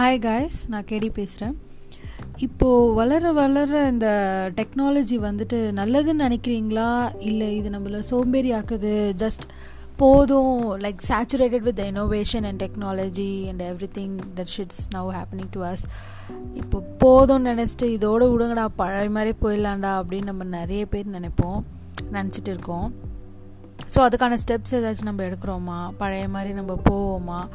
Hi guys நான் கேடி பேசுகிறேன் இப்போது வளர வளர இந்த டெக்னாலஜி வந்துட்டு நல்லதுன்னு நினைக்கிறீங்களா? இல்லை இது நம்மளை சோம்பேறி ஆக்குது ஜஸ்ட் போதும் like saturated with innovation and technology and everything that shits now happening to us இப்போ போதும்னு நினச்சிட்டு இதோட விடுங்கடா பழைய மாதிரி போயிடலாண்டா அப்படின்னு நம்ம நிறைய பேர் நினைப்போம் நினச்சிட்டு இருக்கோம். ஸோ அதுக்கான ஸ்டெப்ஸ் ஏதாச்சும் நம்ம எடுக்கிறோமா? பழைய மாதிரி நம்ம போவோமா?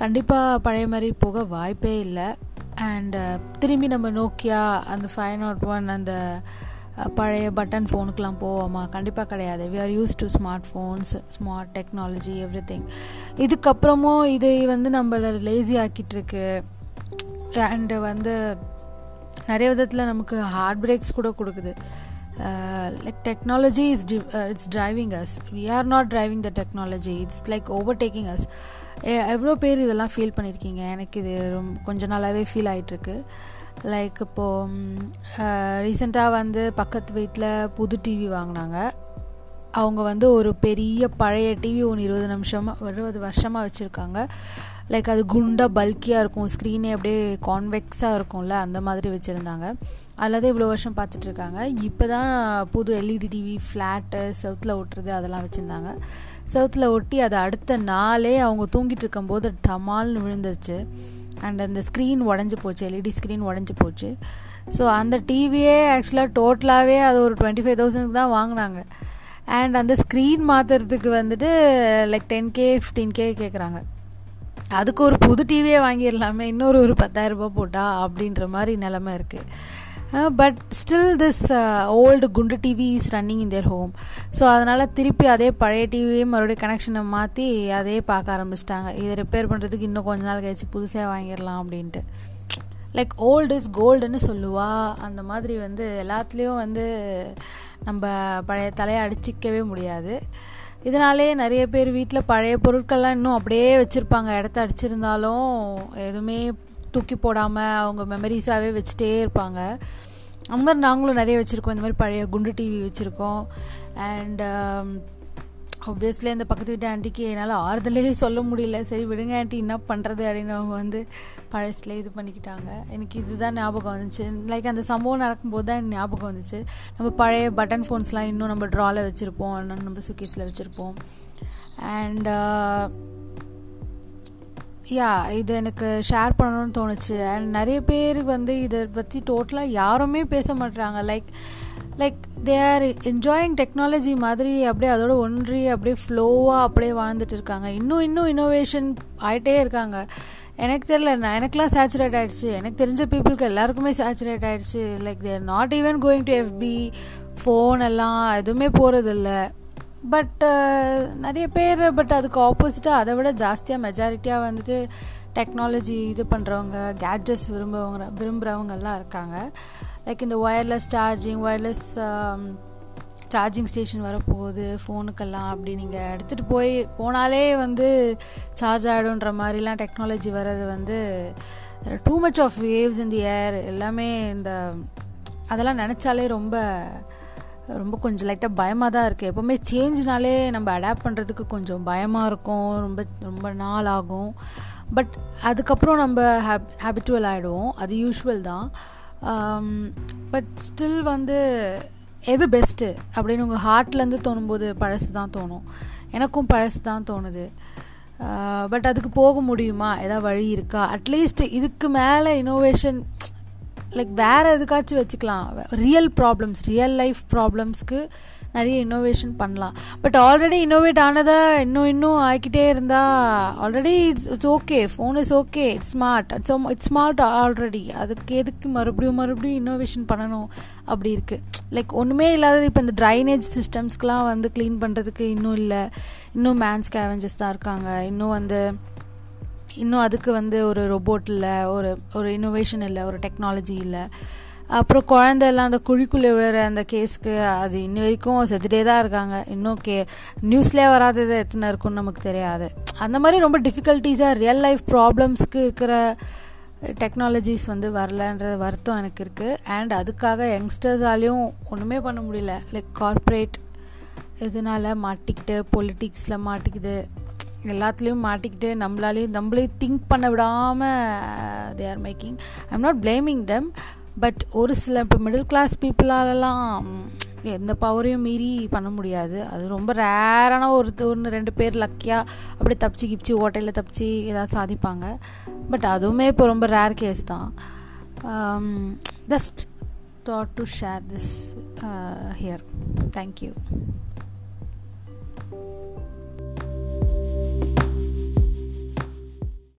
கண்டிப்பாக பழைய மாதிரி போக வாய்ப்பே இல்லை. அண்ட் uh, திரும்பி நம்ம நோக்கியா அந்த ஃபைவ் நாட் ஒன் அந்த uh, பழைய பட்டன் ஃபோனுக்கெலாம் போவோமா? கண்டிப்பாக கிடையாது. We are used to smart phones smart technology everything இதுக்கப்புறமும் இதை வந்து நம்மளை லேசி ஆக்கிட்டுருக்கு அண்டு வந்து நிறைய விதத்தில் நமக்கு ஹார்ட் பிரேக்ஸ் கூட கொடுக்குது. Like technology is it's driving us we are not driving the technology it's like over taking us எவ்வளோ பேர் இதெல்லாம் ஃபீல் பண்ணியிருக்கீங்க எனக்கு இது ரொம்ப கொஞ்ச நாளாகவே ஃபீல் ஆகிட்டுருக்கு லைக் இப்போது ரீசெண்டாக வந்து பக்கத்து வீட்டில் புது டிவி வாங்கினாங்க. அவங்க வந்து ஒரு பெரிய பழைய டிவி ஒன்று இருபது நிமிஷமாக இருபது வருஷமாக வச்சுருக்காங்க. லைக் அது குண்டாக பல்கியாக இருக்கும். ஸ்க்ரீனே அப்படியே கான்வெக்ஸாக இருக்கும்ல அந்த மாதிரி வச்சுருந்தாங்க. அதில் தான் இவ்வளோ வருஷம் பார்த்துட்ருக்காங்க. இப்போ தான் புது எல்இடி டிவி ஃப்ளாட்டு சவுத்தில் ஒட்டுறது அதெல்லாம் வச்சுருந்தாங்க. சவுத்தில் ஒட்டி அதை அடுத்த நாளே அவங்க தூங்கிட்டு இருக்கும்போது டமால்னு விழுந்துருச்சு. அண்ட் அந்த ஸ்க்ரீன் உடஞ்சி போச்சு. எல்இடி ஸ்க்ரீன் உடஞ்சி போச்சு. ஸோ அந்த டிவியே ஆக்சுவலாக டோட்டலாகவே அது ஒரு டுவெண்ட்டி ஃபைவ் தௌசண்ட்க்கு தான் வாங்கினாங்க. அண்ட் அந்த ஸ்க்ரீன் மாற்றுறதுக்கு வந்துட்டு like ten K fifteen K கேட்குறாங்க அதுக்கு ஒரு புது டிவியே வாங்கிடலாமே. இன்னொரு ஒரு பத்தாயிரரூபா போட்டா அப்படின்ற மாதிரி நிலமை இருக்குது பட் ஸ்டில் திஸ் ஓல்டு குண்டு TV is running in their home so அதனால் திருப்பி அதே பழைய டிவியே மறுபடியும் கனெக்ஷனை மாற்றி அதே பார்க்க ஆரம்பிச்சிட்டாங்க. இதை ரிப்பேர் பண்ணுறதுக்கு இன்னும் கொஞ்ச நாள் கழிச்சு புதுசாக வாங்கிடலாம் அப்படின்ட்டு. லைக் ஓல்டு இஸ் கோல்டுன்னு சொல்லுவா. அந்த மாதிரி வந்து எல்லாத்துலேயும் வந்து நம்ம பழைய தலையை அடிச்சிக்கவே முடியாது. இதனாலே நிறைய பேர் வீட்டில் பழைய பொருட்கள்லாம் இன்னும் அப்படியே வச்சுருப்பாங்க. இடத்த அடிச்சிருந்தாலும் எதுவுமே தூக்கி போடாமல் அவங்க மெமரிஸாகவே வச்சுட்டே இருப்பாங்க. அந்த மாதிரி நாங்களும் நிறைய வச்சுருக்கோம். இந்த மாதிரி பழைய குண்டு டிவி வச்சுருக்கோம். அண்ட் ஆப்வியஸ்லி அந்த பக்கத்து வீட்டு ஆண்டிக்கு என்னால் ஆறுதலே சொல்ல முடியல. சரி விடுங்க ஆண்டி என்ன பண்ணுறது அப்படின்னு அவங்க வந்து பழசில் இது பண்ணிக்கிட்டாங்க. எனக்கு இதுதான் ஞாபகம் வந்துச்சு. லைக் அந்த சம்பவம் நடக்கும்போது தான் ஞாபகம் வந்துச்சு. நம்ம பழைய பட்டன் ஃபோன்ஸ்லாம் இன்னும் நம்ம ட்ராவில் வச்சுருப்போம். நம்ம சுக்கீஸில் வச்சுருப்போம். அண்ட் யா uh, இது எனக்கு ஷேர் பண்ணணும்னு தோணுச்சு. அண்ட் நிறைய பேர் வந்து இதை பற்றி டோட்டலாக யாருமே பேச மாட்டுறாங்க like like they are enjoying technology மாதிரி அப்படியே அதோட ஒன்றி அப்படியே ஃப்ளோவாக அப்படியே வாழ்ந்துட்டு இருக்காங்க. இன்னும் இன்னும் இன்னோவேஷன் ஆகிட்டே இருக்காங்க. எனக்கு தெரியல நான் எனக்குலாம் சேச்சுரேட் ஆகிடுச்சு எனக்கு தெரிஞ்ச பீப்புளுக்கு எல்லாருக்குமே சேச்சுரேட் ஆகிடுச்சு like they're not even going to FB phone எல்லாம் எதுவுமே போகிறதில்ல பட் uh, நிறைய பேர் பட் அதுக்கு ஆப்போசிட்டாக அதை விட ஜாஸ்தியாக மெஜாரிட்டியாக வந்துட்டு டெக்னாலஜி இது பண்ணுறவங்க கேட்ஜெட்ஸ் விரும்புவங்க விரும்புகிறவங்கெல்லாம் இருக்காங்க. லைக் இந்த wireless charging wireless charging station வரப்போகுது ஃபோனுக்கெல்லாம் அப்படி நீங்கள் எடுத்துகிட்டு போய் போனாலே வந்து சார்ஜ் ஆகிடும்ன்ற மாதிரிலாம் டெக்னாலஜி வர்றது வந்து too much of waves in the air எல்லாமே இந்த அதெல்லாம் நினச்சாலே ரொம்ப ரொம்ப கொஞ்சம் லைட்டாக பயமாக தான் இருக்குது எப்போவுமே சேஞ்ச்னாலே நம்ம அடாப்ட் பண்ணுறதுக்கு கொஞ்சம் பயமாக இருக்கும். ரொம்ப ரொம்ப நாள் ஆகும். பட் அதுக்கப்புறம் நம்ம ஹேப் ஹேபிச்சுவல் ஆகிடுவோம் அது யூஷுவல் தான். Um, பட் ஸ்டில் வந்து எது பெஸ்ட்டு அப்படின்னு உங்கள் ஹார்ட்லேருந்து தோணும்போது பழசு தான் தோணும். எனக்கும் பழசு தான் தோணுது. Uh, பட் அதுக்கு போக முடியுமா? ஏதாவது வழி இருக்கா? அட்லீஸ்ட் இதுக்கு மேலே இன்னோவேஷன் லைக் வேறு எதுக்காச்சும் வச்சுக்கலாம். ரியல் ப்ராப்ளம்ஸ் ரியல் லைஃப் ப்ராப்ளம்ஸ்க்கு நிறைய இன்னோவேஷன் பண்ணலாம். பட் ஆல்ரெடி இன்னோவேட் ஆனதை இன்னும் இன்னும் ஆகிக்கிட்டே இருந்தால் already it's it's okay phone is okay it's smart it's it's smart already அதுக்கு எதுக்கு மறுபடியும் மறுபடியும் இன்னோவேஷன் பண்ணணும்? அப்படி இருக்குது லைக் ஒன்றுமே இல்லாதது இப்போ இந்த ட்ரைனேஜ் சிஸ்டம்ஸ்க்கெலாம் வந்து க்ளீன் பண்ணுறதுக்கு இன்னும் இல்லை. இன்னும் மேன்ஸ் கேவஞ்சஸ் தான் இருக்காங்க. இன்னும் வந்து இன்னும் அதுக்கு வந்து ஒரு ரொபோட் இல்லை ஒரு ஒரு இன்னோவேஷன் இல்லை ஒரு டெக்னாலஜி இல்லை. அப்புறம் குழந்தைலாம் அந்த குழிக்குள்ளே விழுற அந்த கேஸுக்கு அது இன்னி வரைக்கும் செத்துட்டே தான் இருக்காங்க. இன்னும் கே நியூஸ்லேயே வராதது எத்தனை இருக்குன்னு நமக்கு தெரியாது. அந்த மாதிரி ரொம்ப டிஃபிகல்ட்டிஸாக ரியல் லைஃப் ப்ராப்ளம்ஸ்க்கு இருக்கிற டெக்னாலஜிஸ் வந்து வரலன்ற வருத்தம் எனக்கு இருக்குது அண்ட் அதுக்காக யங்ஸ்டர்ஸாலையும் ஒன்றுமே பண்ண முடியல. லைக் கார்ப்ரேட் இதனால் மாட்டிக்கிட்டு பொலிட்டிக்ஸில் மாட்டிக்குது. எல்லாத்துலேயும் மாட்டிக்கிட்டு நம்மளாலேயும் நம்மளையும் திங்க் பண்ண விடாமல் they are making I am not blaming them but ஒரு சில இப்போ மிடில் கிளாஸ் பீப்புளாலலாம் எந்த பவரையும் மீறி பண்ண முடியாது. அது ரொம்ப ரேரான ஒரு ஒன்று ரெண்டு பேர் லக்கியாக அப்படியே தப்பிச்சு கிப்பிச்சு ஓட்டையில் தப்பிச்சு ஏதாவது சாதிப்பாங்க. பட் அதுவுமே இப்போ ரொம்ப ரேர் கேஸ் தான். Just thought to share this here thank you